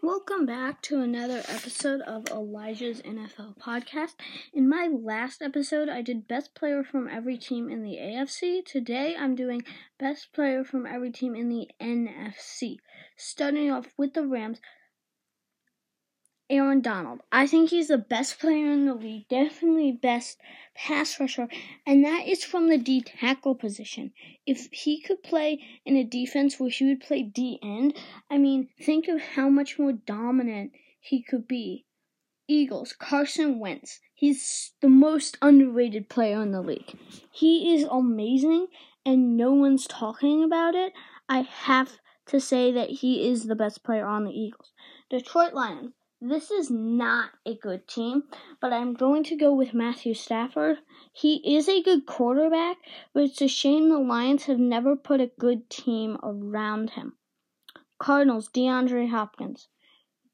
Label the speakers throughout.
Speaker 1: Welcome back to another episode of Elijah's NFL podcast. In my last episode, I did best player from every team in the AFC. Today, I'm doing best player from every team in the NFC. Starting off with the Rams, Aaron Donald. I think he's the best player in the league, definitely best pass rusher, and that is from the D tackle position. If he could play in a defense where he would play D end, I mean, think of how much more dominant he could be. Eagles, Carson Wentz. He's the most underrated player in the league. He is amazing, and no one's talking about it. I have to say that he is the best player on the Eagles. Detroit Lions. This is not a good team, but I'm going to go with Matthew Stafford. He is a good quarterback, but it's a shame the Lions have never put a good team around him. Cardinals, DeAndre Hopkins.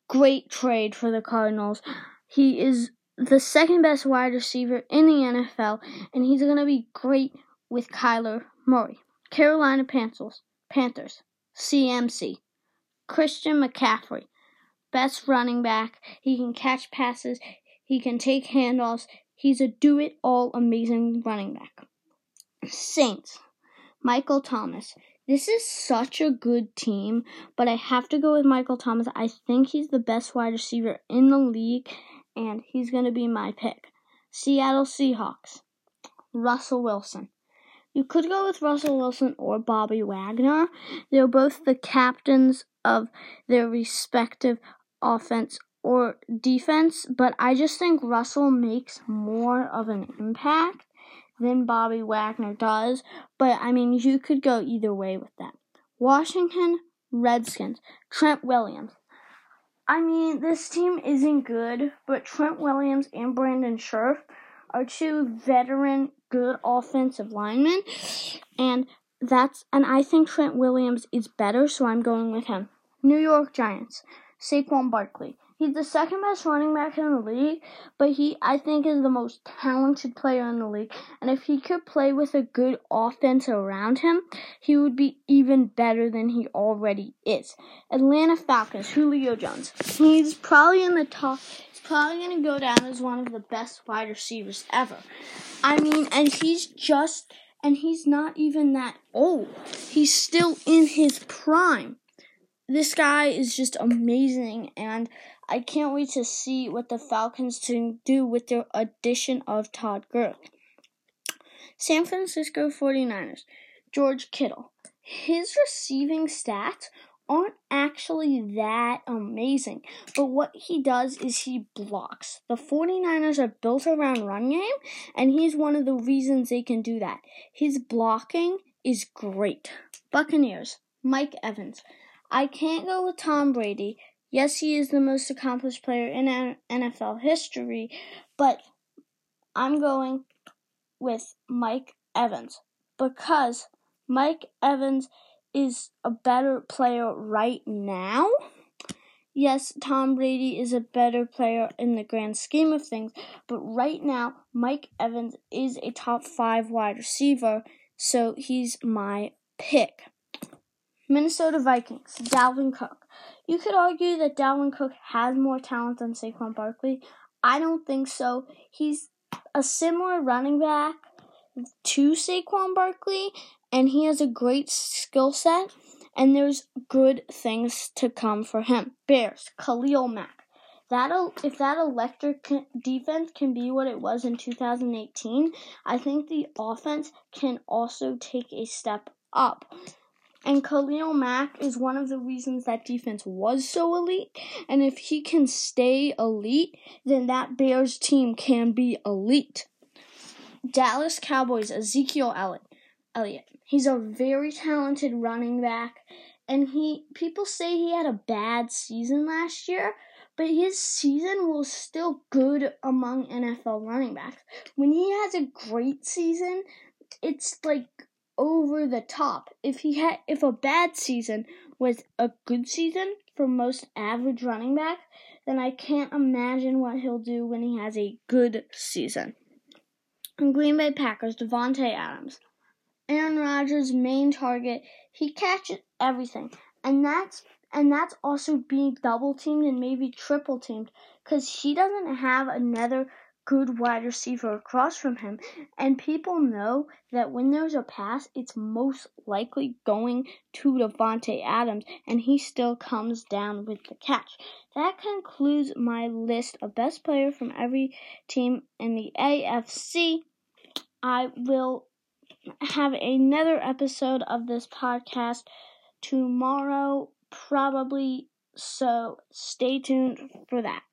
Speaker 1: Great trade for the Cardinals. He is the second best wide receiver in the NFL, and he's going to be great with Kyler Murray. Carolina Panthers, Panthers, CMC. Christian McCaffrey best running back. He can catch passes. He can take handoffs. He's a do it all amazing running back. Saints. Michael Thomas. This is such a good team, but I have to go with Michael Thomas. I think he's the best wide receiver in the league, and he's going to be my pick. Seattle Seahawks. Russell Wilson. You could go with Russell Wilson or Bobby Wagner. They're both the captains of their respective offense or defense, but I just think Russell makes more of an impact than Bobby Wagner does. But I mean, you could go either way with that. Washington Redskins, Trent Williams. I mean, this team isn't good, but Trent Williams and Brandon Scherff are two veteran, good offensive linemen, and that's and I think Trent Williams is better, so I'm going with him. New York Giants. Saquon Barkley. He's the second best running back in the league, but he I think is the most talented player in the league. And if he could play with a good offense around him, he would be even better than he already is. Atlanta Falcons, Julio Jones. He's probably in the top he's probably gonna go down as one of the best wide receivers ever. I mean, and he's just and he's not even that old. He's still in his prime this guy is just amazing, and I can't wait to see what the Falcons can do with their addition of Todd Gurley. San Francisco 49ers, George Kittle. His receiving stats aren't actually that amazing, but what he does is he blocks. The 49ers are built around run game, and he's one of the reasons they can do that. His blocking is great. Buccaneers, Mike Evans. I can't go with Tom Brady. Yes, he is the most accomplished player in NFL history, but I'm going with Mike Evans because Mike Evans is a better player right now. Yes, Tom Brady is a better player in the grand scheme of things, but right now, Mike Evans is a top five wide receiver, so he's my pick. Minnesota Vikings, Dalvin Cook. You could argue that Dalvin Cook has more talent than Saquon Barkley. I don't think so. He's a similar running back to Saquon Barkley, and he has a great skill set, and there's good things to come for him. Bears, Khalil Mack. That if that electric defense can be what it was in 2018, I think the offense can also take a step up. And Khalil Mack is one of the reasons that defense was so elite. And if he can stay elite, then that Bears team can be elite. Dallas Cowboys, Ezekiel Elliott. He's a very talented running back. And he people say he had a bad season last year, but his season was still good among NFL running backs. When he has a great season, it's like over the top. If he had if a bad season was a good season for most average running back, then I can't imagine what he'll do when he has a good season. And Green Bay Packers, Davante Adams. Aaron Rodgers' main target, he catches everything. And that's and that's also being double teamed and maybe triple teamed because he doesn't have another good wide receiver across from him. And people know that when there's a pass, it's most likely going to Davante Adams, and he still comes down with the catch. That concludes my list of best players from every team in the AFC. I will have another episode of this podcast tomorrow, probably. So stay tuned for that.